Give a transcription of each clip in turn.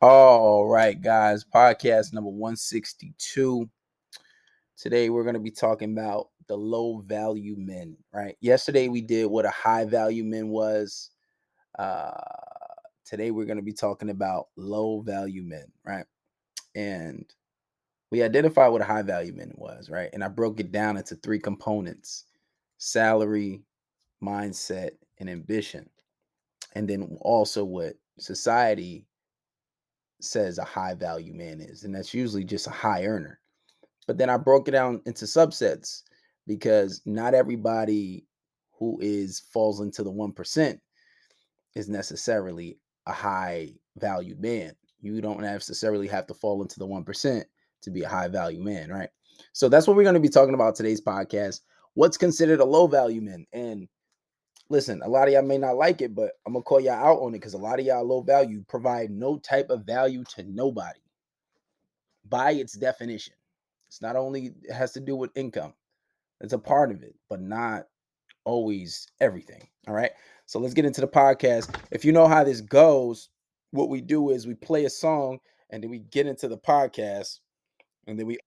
All right, guys, podcast number 162. Today we're going to be talking about the low value men, right? Yesterday we did what a high value men was. Uh today we're going to be talking about low value men, right? And we identified what a high value men was, right? And I broke it down into three components: salary, mindset, and ambition. And then also what society says a high value man is, and that's usually just a high earner. But then I broke it down into subsets because not everybody who is falls into the 1% is necessarily a high valued man. You don't necessarily have to fall into the 1% to be a high value man, right? So that's what we're going to be talking about today's podcast. What's considered a low value man? And listen, a lot of y'all may not like it, but I'm gonna call y'all out on it because a lot of y'all low value provide no type of value to nobody by its definition. It's not only it has to do with income, it's a part of it, but not always everything. All right. So let's get into the podcast. If you know how this goes, what we do is we play a song and then we get into the podcast and then we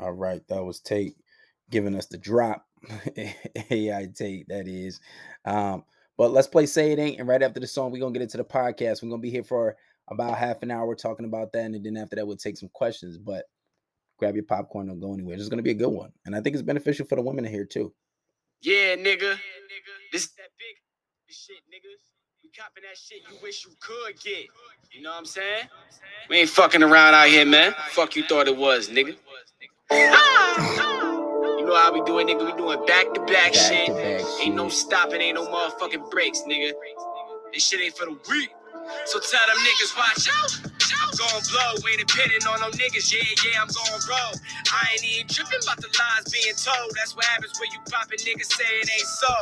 All right, that was Tate giving us the drop. AI Tate, that is. Um, but let's play Say It Ain't. And right after the song, we're gonna get into the podcast. We're gonna be here for about half an hour talking about that. And then after that, we'll take some questions. But grab your popcorn, don't go anywhere. This is gonna be a good one. And I think it's beneficial for the women in here too. Yeah, nigga. This that big shit, niggas. We copping that shit you wish you could get. You know what I'm saying? We ain't fucking around out here, man. Fuck you thought it was, nigga. You know how we do it, nigga. We doing back to back shit. Ain't no stopping, ain't no motherfucking breaks, nigga. This shit ain't for the weak. So tell them niggas, watch out. Gon' blow, ain't depending on no niggas. Yeah, yeah, I'm gon' roll. I ain't even tripping about the lies being told. That's what happens when you poppin' niggas say it ain't so.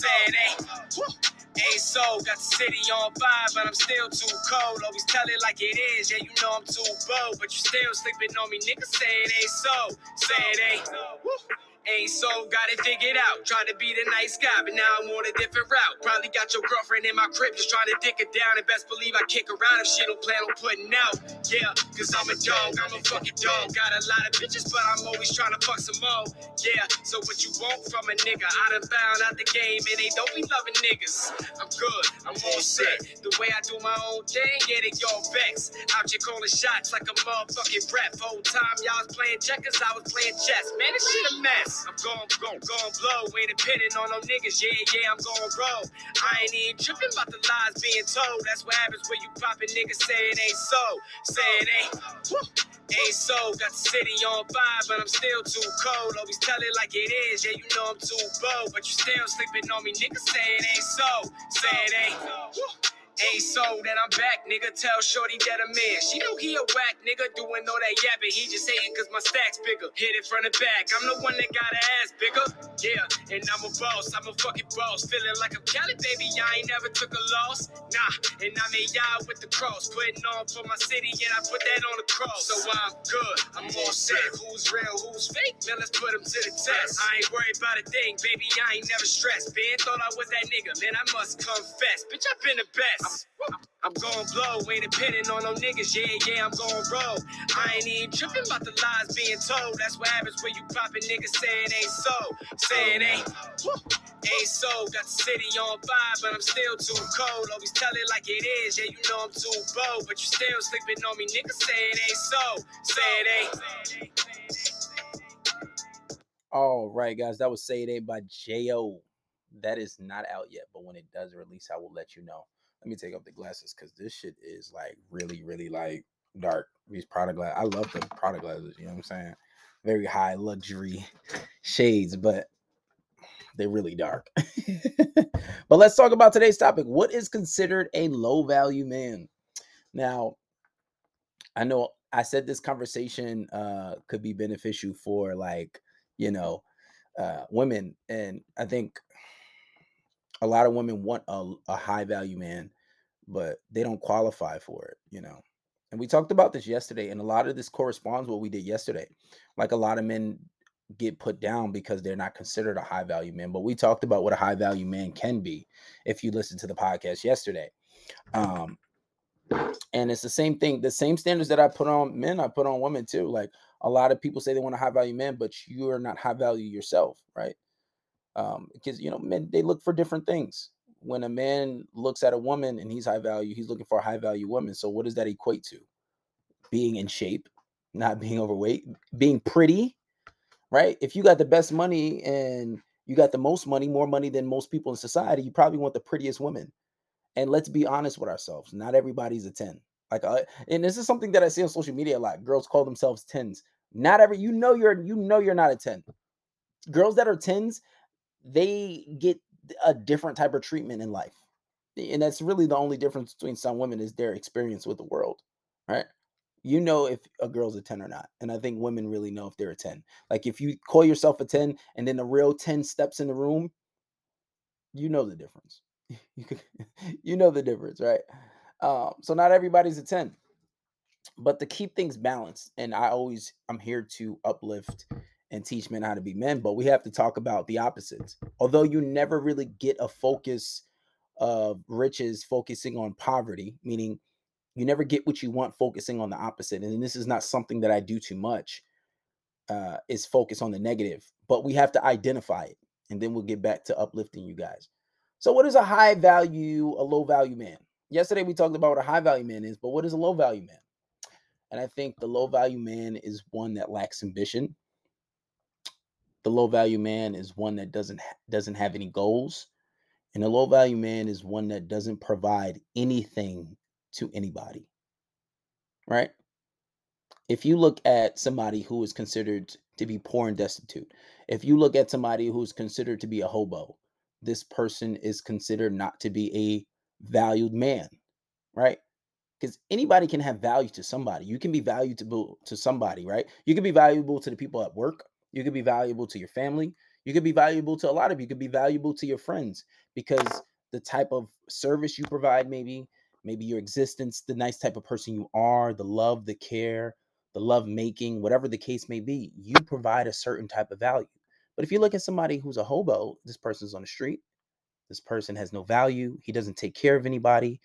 Saying ain't, woo, ain't so. Got the city on fire, but I'm still too cold. Always tell it like it is. Yeah, you know I'm too bold, but you still sleeping on me. Niggas say it ain't so. Say it ain't. Woo. Ain't so, got it figured out. Trying to be the nice guy, but now I'm on a different route. Probably got your girlfriend in my crib, just trying to dick her down. And best believe I kick her out if she don't plan on putting out. Yeah, cause I'm a dog, I'm a fucking dog. Got a lot of bitches, but I'm always trying to fuck some more. Yeah, so what you want from a nigga? I done found out the game, and they don't be loving niggas. I'm good, I'm all set. The way I do my own thing, yeah, they all vex. Out here calling shots like a motherfucking rep. Whole time y'all was playing checkers, I was playing chess. Man, this shit a mess. I'm gon' gon' gon' blow, ain't depending on no niggas. Yeah, yeah, I'm gon' roll. I ain't even tripping about the lies being told. That's what happens when you poppin' niggas say it ain't so. Say it ain't. Woo. Ain't so, got the city on fire, but I'm still too cold. Always tell it like it is, yeah, you know I'm too bold. But you still sleeping on me, niggas say it ain't so. Say it ain't. Woo. Ain't so that I'm back, nigga. Tell Shorty that I'm in. She know he a whack, nigga. Doing all that yapping. He just hating cause my stack's bigger. Hit it from the back. I'm the one that got her ass bigger. Yeah, and I'm a boss. I'm a fucking boss. Feeling like I'm Cali, baby. I ain't never took a loss. Nah, and I made y'all with the cross. Putting on for my city, and I put that on the cross. So I'm good. I'm all set. Who's real? Who's fake? Man, let's put them to the test. I ain't worried about a thing, baby. I ain't never stressed. Ben thought I was that nigga. Man, I must confess. Bitch, I've been the best. I'm gon' blow, ain't depending on no niggas. Yeah, yeah, I'm gon' roll. I ain't even tripping about the lies being told. That's what happens when you poppin' niggas saying ain't so. Saying ain't. Ain't so, got the city on fire, but I'm still too cold. Always tell it like it is, yeah, you know I'm too bold. But you still sleeping on me, niggas say it ain't so. Say it ain't. All right, guys, that was Say It Ain't by J.O. That is not out yet, but when it does release, I will let you know. Let me take off the glasses because this shit is like really, really like dark. These Prada glasses. I love the Prada glasses, you know what I'm saying? Very high luxury shades, but they're really dark. but let's talk about today's topic. What is considered a low value man? Now, I know I said this conversation uh could be beneficial for like, you know, uh women and I think a lot of women want a, a high value man, but they don't qualify for it, you know. And we talked about this yesterday, and a lot of this corresponds what we did yesterday. Like a lot of men get put down because they're not considered a high value man. But we talked about what a high value man can be if you listened to the podcast yesterday. Um, and it's the same thing, the same standards that I put on men, I put on women too. Like a lot of people say they want a high value man, but you are not high value yourself, right? Um, because you know, men they look for different things. When a man looks at a woman and he's high value, he's looking for a high value woman. So what does that equate to? Being in shape, not being overweight, being pretty, right? If you got the best money and you got the most money, more money than most people in society, you probably want the prettiest women. And let's be honest with ourselves. Not everybody's a 10. Like uh, and this is something that I see on social media a lot. Girls call themselves 10s. Not every you know you're you know you're not a 10. Girls that are 10s, they get a different type of treatment in life. And that's really the only difference between some women is their experience with the world, right? You know if a girl's a 10 or not. And I think women really know if they're a 10. Like if you call yourself a 10 and then a real 10 steps in the room, you know the difference. you could you know the difference, right? Um, so not everybody's a 10. But to keep things balanced, and I always I'm here to uplift and teach men how to be men, but we have to talk about the opposites. Although you never really get a focus of riches focusing on poverty, meaning you never get what you want focusing on the opposite. And this is not something that I do too much, uh, is focus on the negative, but we have to identify it. And then we'll get back to uplifting you guys. So, what is a high value, a low value man? Yesterday we talked about what a high value man is, but what is a low value man? And I think the low value man is one that lacks ambition. The low value man is one that doesn't doesn't have any goals. And a low value man is one that doesn't provide anything to anybody. Right? If you look at somebody who is considered to be poor and destitute, if you look at somebody who's considered to be a hobo, this person is considered not to be a valued man, right? Because anybody can have value to somebody. You can be valuable to somebody, right? You can be valuable to the people at work. You could be valuable to your family. You could be valuable to a lot of you. Could be valuable to your friends because the type of service you provide, maybe, maybe your existence, the nice type of person you are, the love, the care, the love making, whatever the case may be, you provide a certain type of value. But if you look at somebody who's a hobo, this person's on the street, this person has no value. He doesn't take care of anybody.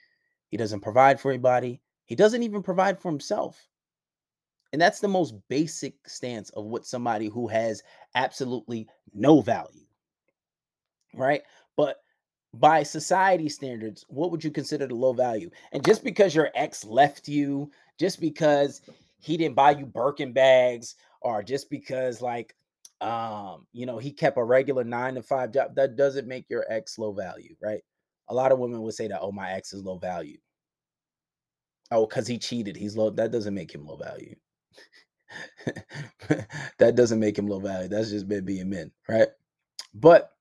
He doesn't provide for anybody. He doesn't even provide for himself. And that's the most basic stance of what somebody who has absolutely no value. Right? But by society standards, what would you consider the low value? And just because your ex left you, just because he didn't buy you Birkin bags, or just because like um, you know, he kept a regular nine to five job. That doesn't make your ex low value, right? A lot of women would say that, oh, my ex is low value. Oh, because he cheated, he's low. That doesn't make him low value. that doesn't make him low value. That's just men being men, right? But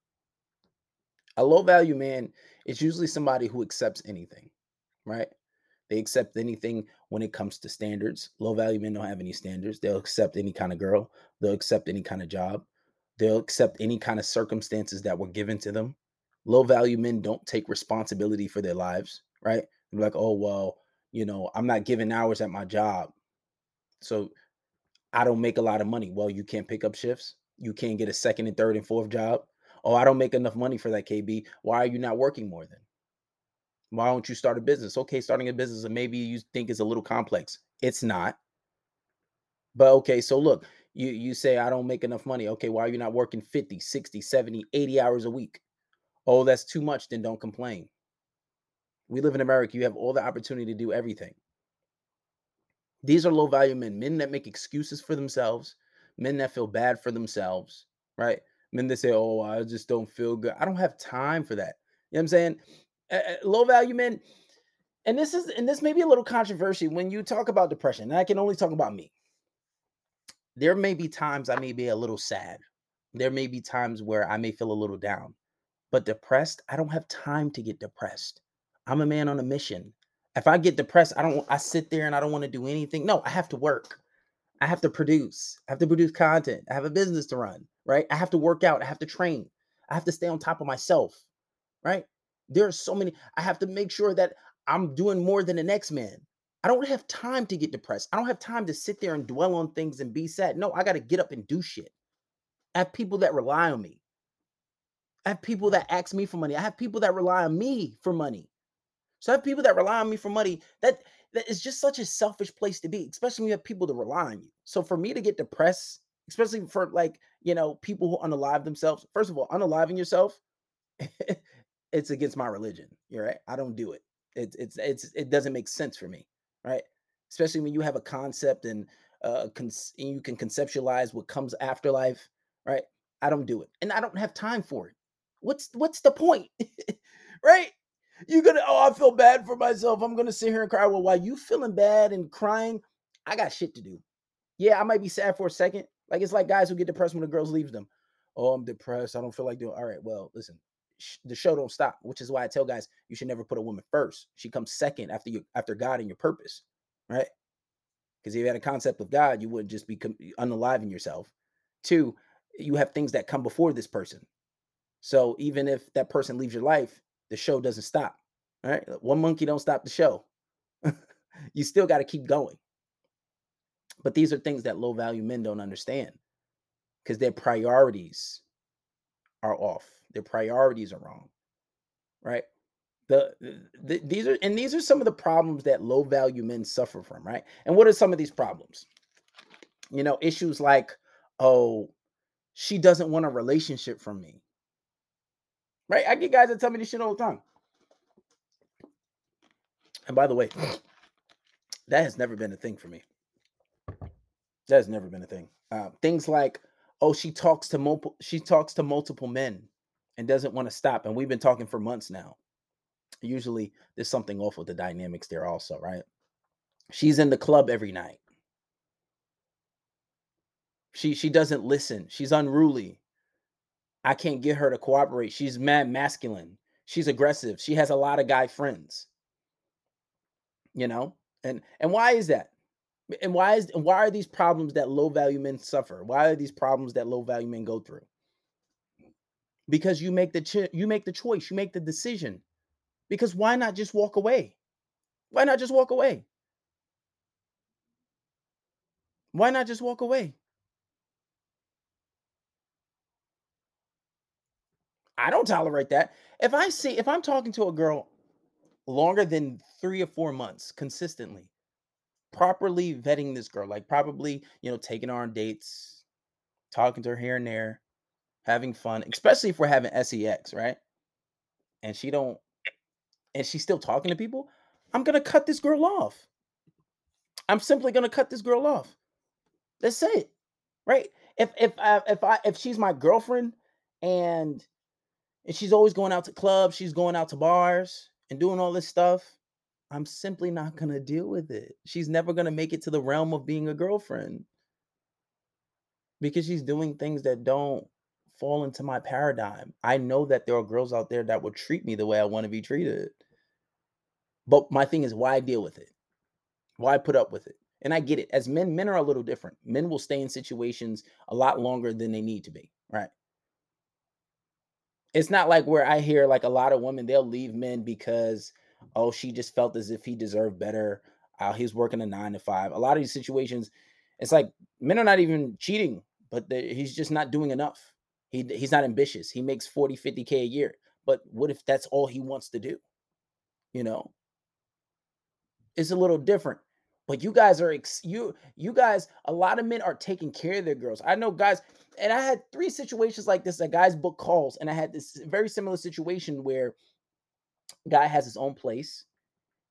a low value man is usually somebody who accepts anything, right? They accept anything when it comes to standards. Low value men don't have any standards. They'll accept any kind of girl. They'll accept any kind of job. They'll accept any kind of circumstances that were given to them. Low value men don't take responsibility for their lives, right? They're like, oh, well, you know, I'm not giving hours at my job. So I don't make a lot of money. Well, you can't pick up shifts. You can't get a second and third and fourth job. Oh, I don't make enough money for that, KB. Why are you not working more then? Why don't you start a business? Okay, starting a business and maybe you think is a little complex. It's not. But okay, so look, you you say I don't make enough money. Okay, why are you not working 50, 60, 70, 80 hours a week? Oh, that's too much, then don't complain. We live in America. You have all the opportunity to do everything. These are low value men, men that make excuses for themselves, men that feel bad for themselves, right? Men that say, Oh, I just don't feel good. I don't have time for that. You know what I'm saying? uh, low value men and this is and this may be a little controversy when you talk about depression and i can only talk about me there may be times i may be a little sad there may be times where i may feel a little down but depressed i don't have time to get depressed i'm a man on a mission if i get depressed i don't i sit there and i don't want to do anything no i have to work i have to produce i have to produce content i have a business to run right i have to work out i have to train i have to stay on top of myself right there are so many. I have to make sure that I'm doing more than the next man. I don't have time to get depressed. I don't have time to sit there and dwell on things and be sad. No, I got to get up and do shit. I have people that rely on me. I have people that ask me for money. I have people that rely on me for money. So I have people that rely on me for money. That that is just such a selfish place to be, especially when you have people to rely on you. So for me to get depressed, especially for like, you know, people who unalive themselves, first of all, unaliving yourself, it's against my religion. You're right. I don't do it. It's it's it's it doesn't make sense for me, right? Especially when you have a concept and uh con- and you can conceptualize what comes after life, right? I don't do it. And I don't have time for it. What's what's the point? right? You're gonna, oh, I feel bad for myself. I'm gonna sit here and cry. Well, while you feeling bad and crying, I got shit to do. Yeah, I might be sad for a second. Like it's like guys who get depressed when the girls leaves them. Oh, I'm depressed. I don't feel like doing. All right, well, listen, the show don't stop, which is why I tell guys you should never put a woman first. She comes second after you, after God and your purpose, right? Because if you had a concept of God, you wouldn't just be com- unaliving yourself. Two, you have things that come before this person. So even if that person leaves your life, the show doesn't stop. Right. One monkey don't stop the show. you still got to keep going. But these are things that low value men don't understand because their priorities are off. Their priorities are wrong. Right. The, the, these are and these are some of the problems that low value men suffer from, right? And what are some of these problems? You know, issues like, oh, she doesn't want a relationship from me. Right? I get guys that tell me this shit all the time. And by the way, that has never been a thing for me. That has never been a thing. Uh, things like, oh, she talks to multiple, she talks to multiple men and doesn't want to stop. And we've been talking for months now. Usually, there's something off with the dynamics there, also, right? She's in the club every night. She she doesn't listen. She's unruly. I can't get her to cooperate. She's mad masculine. She's aggressive. She has a lot of guy friends. You know? And and why is that? And why is and why are these problems that low value men suffer? Why are these problems that low value men go through? Because you make the you make the choice, you make the decision. Because why not just walk away? Why not just walk away? Why not just walk away? I don't tolerate that. If I see, if I'm talking to a girl longer than three or four months consistently, properly vetting this girl, like probably, you know, taking her on dates, talking to her here and there, having fun, especially if we're having sex, right? And she don't, and she's still talking to people, I'm gonna cut this girl off. I'm simply gonna cut this girl off. That's it, right? If if I if I if she's my girlfriend and and she's always going out to clubs, she's going out to bars and doing all this stuff. I'm simply not going to deal with it. She's never going to make it to the realm of being a girlfriend because she's doing things that don't fall into my paradigm. I know that there are girls out there that would treat me the way I want to be treated. But my thing is, why deal with it? Why put up with it? And I get it. As men, men are a little different. Men will stay in situations a lot longer than they need to be, right? It's not like where I hear like a lot of women they'll leave men because oh she just felt as if he deserved better. Uh, he's working a nine to five. A lot of these situations, it's like men are not even cheating, but he's just not doing enough. He he's not ambitious. He makes 40, 50k a year. But what if that's all he wants to do? You know, it's a little different. But you guys are ex- you you guys. A lot of men are taking care of their girls. I know guys and I had three situations like this. A guy's book calls, and I had this very similar situation where guy has his own place.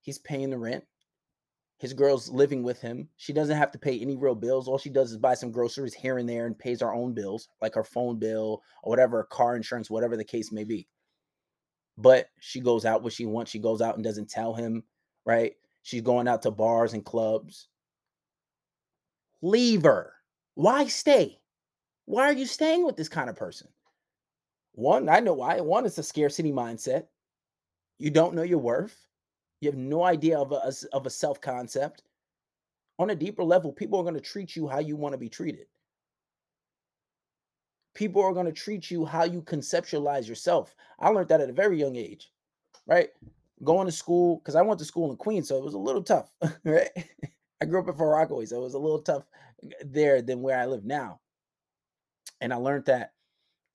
He's paying the rent. His girl's living with him. She doesn't have to pay any real bills. All she does is buy some groceries here and there and pays her own bills, like her phone bill or whatever, car insurance, whatever the case may be. But she goes out what she wants. She goes out and doesn't tell him, right? She's going out to bars and clubs. Leave her. Why stay? Why are you staying with this kind of person? One, I know why. One, it's a scarcity mindset. You don't know your worth. You have no idea of a, of a self concept. On a deeper level, people are going to treat you how you want to be treated. People are going to treat you how you conceptualize yourself. I learned that at a very young age, right? Going to school because I went to school in Queens, so it was a little tough, right? I grew up in Far Rockaway, so it was a little tough uh, there than where I live now. And I learned that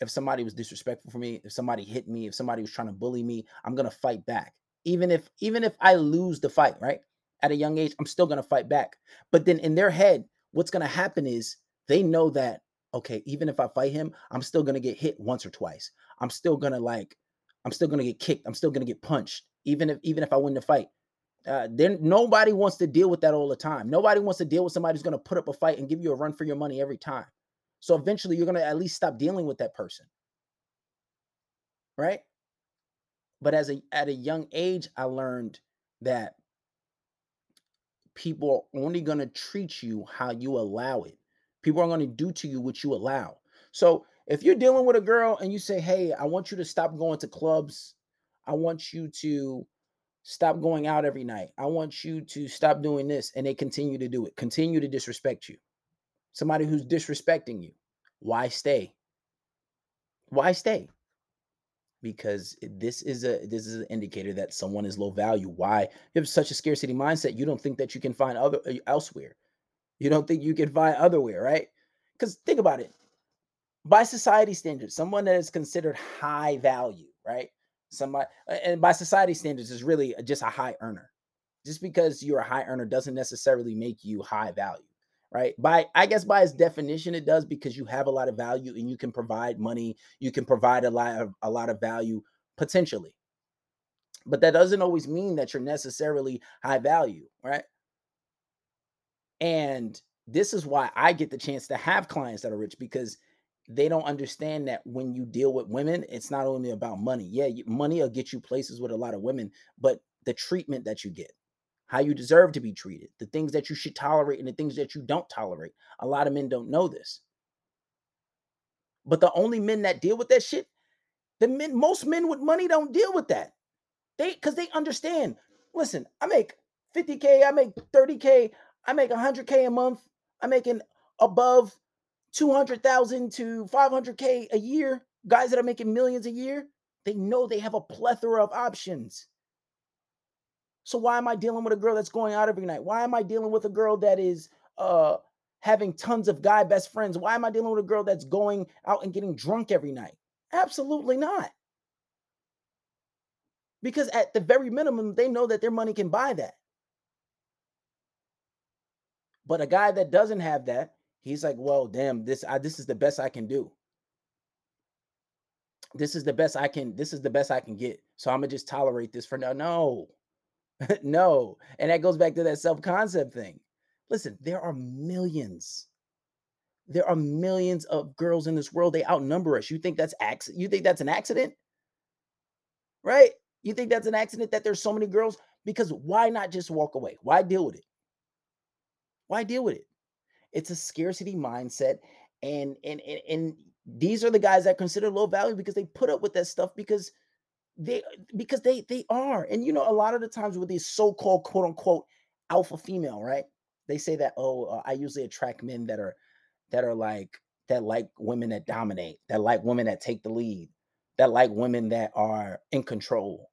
if somebody was disrespectful for me, if somebody hit me, if somebody was trying to bully me, I'm gonna fight back. Even if even if I lose the fight, right? At a young age, I'm still gonna fight back. But then in their head, what's gonna happen is they know that okay, even if I fight him, I'm still gonna get hit once or twice. I'm still gonna like, I'm still gonna get kicked. I'm still gonna get punched, even if even if I win the fight. Uh, then nobody wants to deal with that all the time. Nobody wants to deal with somebody who's gonna put up a fight and give you a run for your money every time. So eventually, you're gonna at least stop dealing with that person, right? But as a at a young age, I learned that people are only gonna treat you how you allow it. People are gonna do to you what you allow. So if you're dealing with a girl and you say, Hey, I want you to stop going to clubs, I want you to stop going out every night, I want you to stop doing this, and they continue to do it, continue to disrespect you. Somebody who's disrespecting you, why stay? Why stay? Because this is a this is an indicator that someone is low value. Why you have such a scarcity mindset? You don't think that you can find other uh, elsewhere. You don't think you can find other otherwhere, right? Because think about it by society standards, someone that is considered high value, right? Somebody, and by society standards, is really just a high earner. Just because you're a high earner doesn't necessarily make you high value, right? By I guess by its mm-hmm. definition, it does because you have a lot of value and you can provide money, you can provide a lot of a lot of value potentially. But that doesn't always mean that you're necessarily high value, right? And this is why I get the chance to have clients that are rich because they don't understand that when you deal with women, it's not only about money. Yeah, money will get you places with a lot of women, but the treatment that you get, how you deserve to be treated, the things that you should tolerate and the things that you don't tolerate. A lot of men don't know this. But the only men that deal with that shit, the men, most men with money don't deal with that. They because they understand. Listen, I make 50k, I make 30k, I make 100k a month. I'm making above 200,000 to 500K a year, guys that are making millions a year, they know they have a plethora of options. So why am I dealing with a girl that's going out every night? Why am I dealing with a girl that is uh having tons of guy best friends? Why am I dealing with a girl that's going out and getting drunk every night? Absolutely not. Because at the very minimum, they know that their money can buy that. But a guy that doesn't have that, He's like, well, damn, this I, this is the best I can do. This is the best I can. This is the best I can get. So I'm gonna just tolerate this for now. No, no, and that goes back to that self concept thing. Listen, there are millions. There are millions of girls in this world. They outnumber us. You think that's accident? You think that's an accident? Right? You think that's an accident that there's so many girls? Because why not just walk away? Why deal with it? Why deal with it? It's a scarcity mindset. And and and, and these are the guys that consider low value because they put up with that stuff because they because they they are. And you know, a lot of the times with these so-called quote unquote alpha female, right? They say that, oh, uh, I usually attract men that are that are like that like women that dominate, that like women that take the lead, that like women that are in control.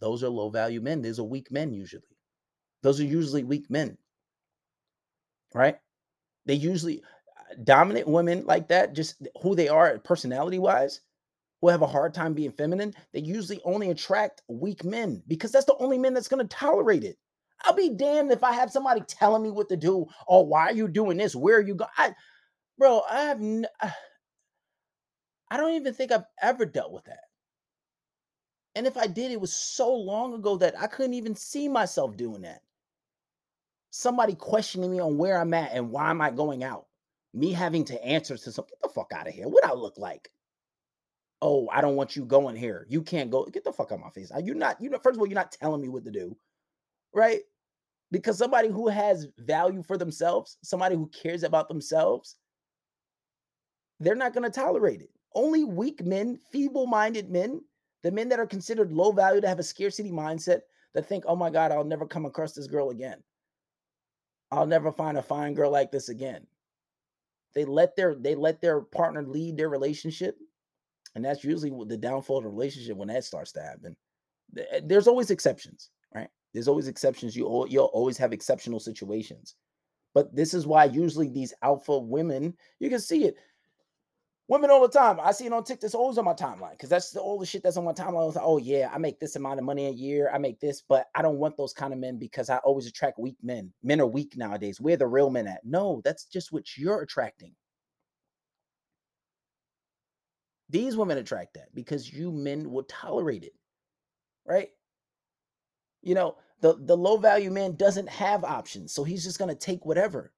Those are low value men. Those are weak men usually. Those are usually weak men. Right? They usually uh, dominant women like that, just who they are personality wise, who have a hard time being feminine, they usually only attract weak men because that's the only men that's going to tolerate it. I'll be damned if I have somebody telling me what to do. Oh, why are you doing this? Where are you going? I, bro, I have, n- uh, I don't even think I've ever dealt with that. And if I did, it was so long ago that I couldn't even see myself doing that somebody questioning me on where I'm at and why am I going out. Me having to answer to some get the fuck out of here. What I look like? Oh, I don't want you going here. You can't go. Get the fuck out of my face. You're you not, you know, first of all, you're not telling me what to do. Right? Because somebody who has value for themselves, somebody who cares about themselves, they're not going to tolerate it. Only weak men, feeble minded men, the men that are considered low value to have a scarcity mindset that think, oh my God, I'll never come across this girl again. I'll never find a fine girl like this again. They let their they let their partner lead their relationship, and that's usually the downfall of the relationship when that starts to happen. Eh, there's always exceptions, right? There's always exceptions. You you'll always have exceptional situations. But this is why usually these alpha women, you can see it. Women all the time. I see it on TikTok. Always on my timeline because that's the, all the shit that's on my timeline. I was Like, oh yeah, I make this amount of money a year. I make this, but I don't want those kind of men because I always attract weak men. Men are weak nowadays. Where the real men at? No, that's just what you're attracting. These women attract that because you men will tolerate it, right? You know, the, the low value man doesn't have options. So he's just to take whatever.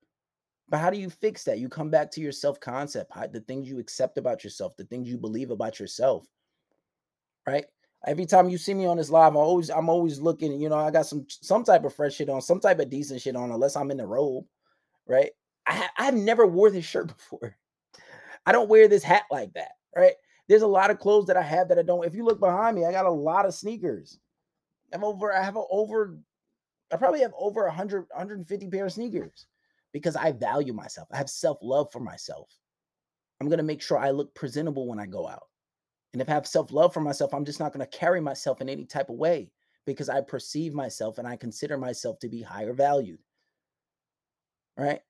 But how do you fix that? You come back to your self concept, the things you accept about yourself, the things you believe about yourself. Right? Every time you see me on this live, I always I'm always looking, you know, I got some some type of fresh shit on, some type of decent shit on, unless I'm in the robe, right? I I've never wore this shirt before. I don't wear this hat like that, right? There's a lot of clothes that I have that I don't. If you look behind me, I got a lot of sneakers. I'm over, I have over, I probably have over 100, 150 pair of sneakers because I value myself. I have self love for myself. I'm going to make sure I look presentable when I go out. And if I have self love for myself, I'm just not going to carry myself in any type of way because I perceive myself and I consider myself to be higher valued. Right?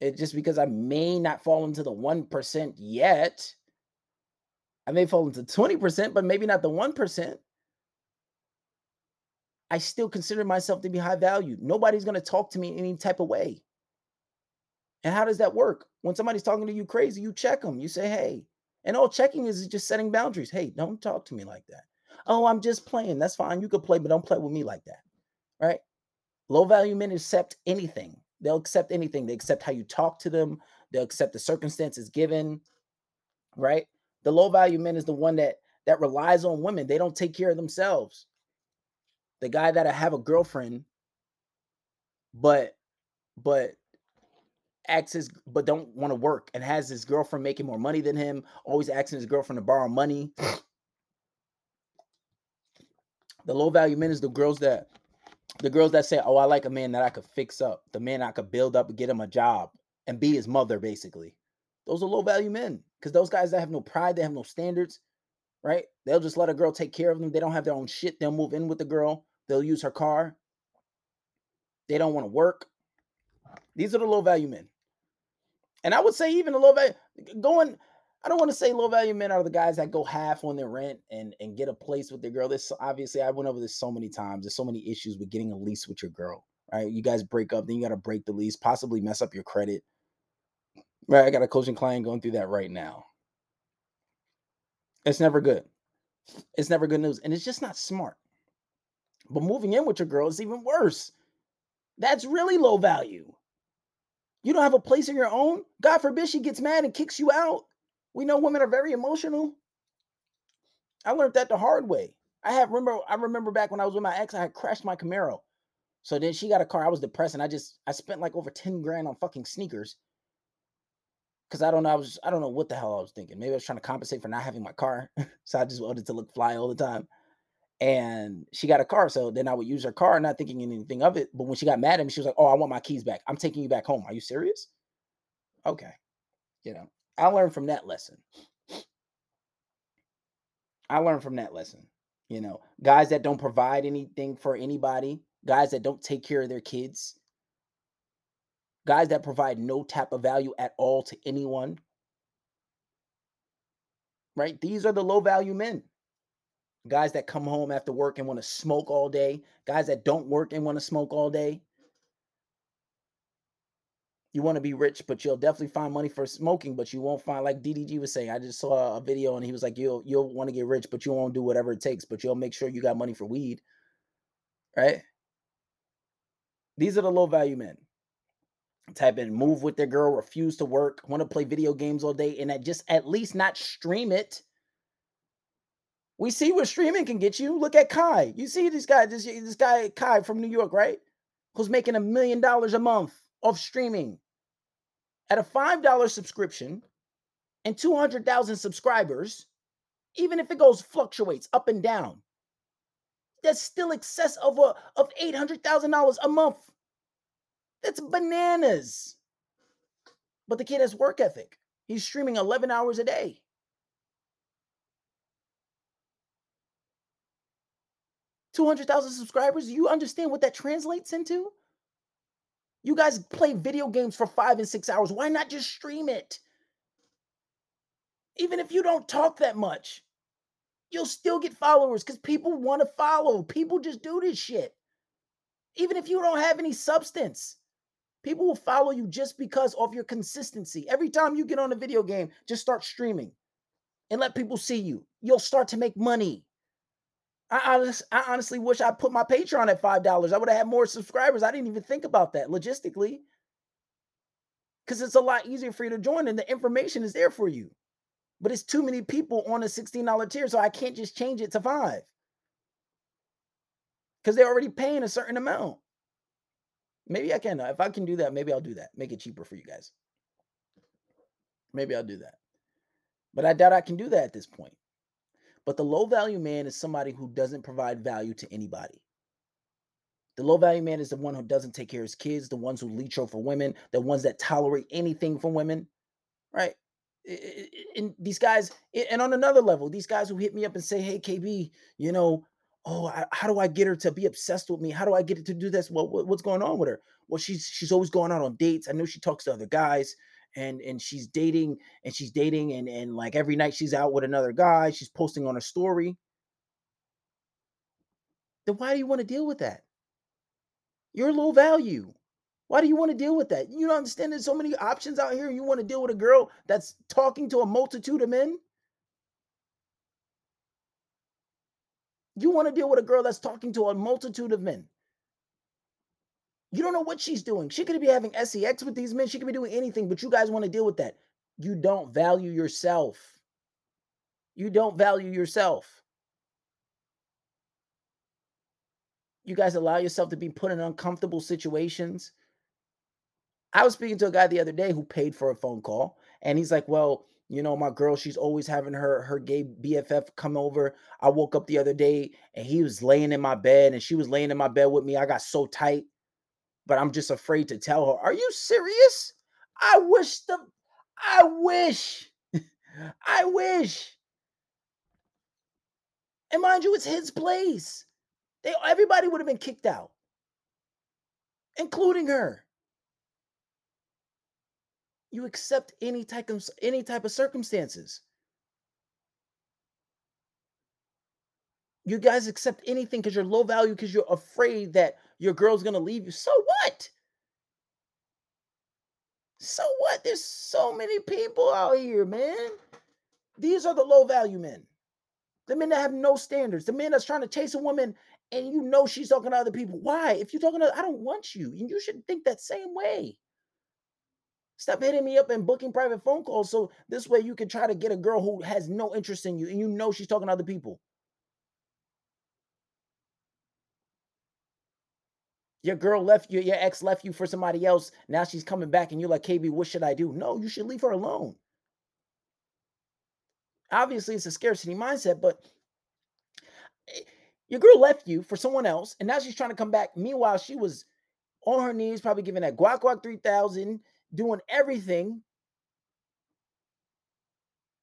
It just because I may not fall into the 1% yet, I may fall into 20%, but maybe not the 1%. I still consider myself to be high value. Nobody's going to talk to me in any type of way. And how does that work? When somebody's talking to you crazy, you check them. You say, hey. And all checking is just setting boundaries. Hey, don't talk to me like that. Oh, I'm just playing. That's fine. You could play, but don't play with me like that. Right? Low value men accept anything. They'll accept anything. They accept how you talk to them. They'll accept the circumstances given. Right? The low value men is the one that that relies on women. They don't take care of themselves the guy that I have a girlfriend, but but acts but don't want to work and has his girlfriend making more money than him, always asking his girlfriend to borrow money. The low value men is the girls that the girls that say, Oh, I like a man that I could fix up, the man I could build up get him a job and be his mother, basically. Those are low value men because those guys that have no pride, they have no standards, right? They'll just let a girl take care of them. They don't have their own shit. They'll move in with the girl. They'll use her car. They don't want to work. These are the low value men. And I would say even the low value going, I don't want to say low value men are the guys that go half on their rent and and get a place with their girl. This obviously I went over this so many times. There's so many issues with getting a lease with your girl. Right? You guys break up, then you got to break the lease, possibly mess up your credit. Right? I got a coaching client going through that right now. It's never good. It's never good news, and it's just not smart. But moving in with your girl is even worse. That's really low value. You don't have a place of your own. God forbid she gets mad and kicks you out. We know women are very emotional. I learned that the hard way. I have remember I remember back when I was with my ex, I had crashed my Camaro. So then she got a car. I was depressed and I just I spent like over 10 grand on fucking sneakers. Cause I don't know, I was I don't know what the hell I was thinking. Maybe I was trying to compensate for not having my car. so I just wanted to look fly all the time and she got a car. So then I would use her car, not thinking anything of it. But when she got mad at me, she was like, Oh, I want my keys back. I'm taking you back home. Are you serious? Okay. You know, I learned from that lesson. I learned from that lesson. You know, guys that don't provide anything for anybody, guys that don't take care of their kids, guys that provide no type of value at all to anyone. Right? These are the low value men guys that come home after work and want to smoke all day, guys that don't work and want to smoke all day. You want to be rich, but you'll definitely find money for smoking, but you won't find like DDG was saying. I just saw a video and he was like, You'll you'll want to get rich, but you won't do whatever it takes, but you'll make sure you got money for weed. Right? These are the low value men. Type in move with their girl, refuse to work, want to play video games all day, and at just at least not stream it we see what streaming can get you. Look at Kai. You see this guy, this, this guy Kai from New York, right? Who's making a million dollars a month off streaming at a $5 subscription and 200,000 subscribers, even if it goes fluctuates up and down. That's still excess of a, of $800,000 a month. That's bananas. But the kid has work ethic. He's streaming 11 hours a day. 200,000 subscribers. You understand what that translates into? You guys play video games for five and six hours. Why not just stream it? Even if you don't talk that much, you'll still get followers because people want to follow. People just do this shit. Even if you don't have any substance, people will follow you just because of your consistency. Every time you get on a video game, just start streaming and let people see you. You'll start to make money. I, I honestly wish I put my Patreon at five dollars. I would have had more subscribers. I didn't even think about that logistically, because it's a lot easier for you to join, and the information is there for you. But it's too many people on a sixteen dollar tier, so I can't just change it to five because they're already paying a certain amount. Maybe I can. If I can do that, maybe I'll do that. Make it cheaper for you guys. Maybe I'll do that. But I doubt I can do that at this point. But the low value man is somebody who doesn't provide value to anybody. The low value man is the one who doesn't take care of his kids, the ones who leech over women, the ones that tolerate anything from women, right? And these guys, and on another level, these guys who hit me up and say, "Hey, KB, you know, oh, how do I get her to be obsessed with me? How do I get her to do this? Well, what's going on with her? Well, she's she's always going out on dates. I know she talks to other guys and and she's dating and she's dating and and like every night she's out with another guy she's posting on a story. Then why do you want to deal with that? You're low value. Why do you want to deal with that? You don't understand there's so many options out here you want to deal with a girl that's talking to a multitude of men? You want to deal with a girl that's talking to a multitude of men you don't know what she's doing. She could be having sex with these men. She could be doing anything, but you guys want to deal with that. You don't value yourself. You don't value yourself. You guys allow yourself to be put in uncomfortable situations. I was speaking to a guy the other day who paid for a phone call, and he's like, Well, you know, my girl, she's always having her her gay BFF come over. I woke up the other day and he was laying in my bed and she was laying in my bed with me. I got so tight but I'm just afraid to tell her. Are you serious? I wish the I wish. I wish. And mind you, it's his place. They everybody would have been kicked out, including her. You accept any type of any type of circumstances. You guys accept anything because you're low value because you're afraid that your girl's gonna leave you. So what? So what? There's so many people out here, man. These are the low value men. The men that have no standards. The men that's trying to chase a woman and you know she's talking to other people. Why? If you're talking to, I don't want you. And you should think that same way. Stop hitting me up and booking private phone calls so this way you can try to get a girl who has no interest in you and you know she's talking to other people. Your girl left you, your ex left you for somebody else. Now she's coming back and you're like, KB, what should I do? No, you should leave her alone. Obviously, it's a scarcity mindset, but eh, your girl left you for someone else, and now she's trying to come back. Meanwhile, she was on her knees, probably giving that guac guac 3000, doing everything,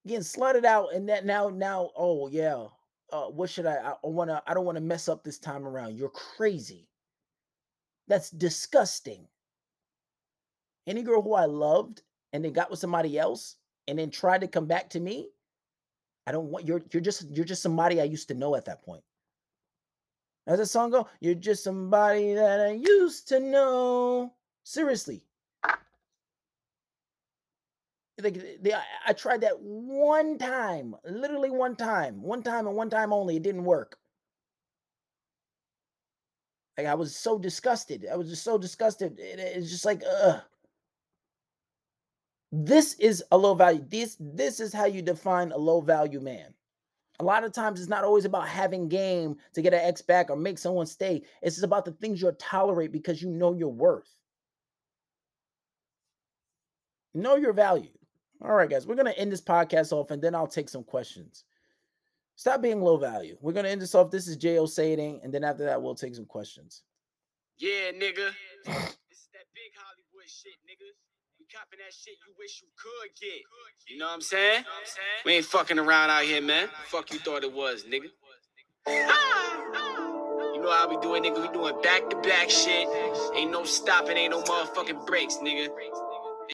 getting slutted out, and that now, now, oh yeah, uh, what should I? I wanna, I don't want to mess up this time around. You're crazy. That's disgusting. Any girl who I loved and then got with somebody else and then tried to come back to me, I don't want you're you're just you're just somebody I used to know at that point. As a song go, you're just somebody that I used to know. Seriously. Like they, I tried that one time, literally one time, one time and one time only. It didn't work. Like I was so disgusted. I was just so disgusted. It, it's just like, ugh. This is a low value. This this is how you define a low value man. A lot of times it's not always about having game to get an X back or make someone stay. It's just about the things you'll tolerate because you know your worth. Know your value. All right, guys, we're gonna end this podcast off and then I'll take some questions. Stop being low value. We're gonna end this off. This is Jo Sading, and then after that, we'll take some questions. Yeah, nigga. this is that big Hollywood shit, nigga. You copping that shit you wish you could get. You know what I'm saying? We ain't fucking around out here, man. Fuck you thought it was, nigga. You know how we do it, nigga. We doing back to back shit. Ain't no stopping, ain't no motherfucking breaks, nigga.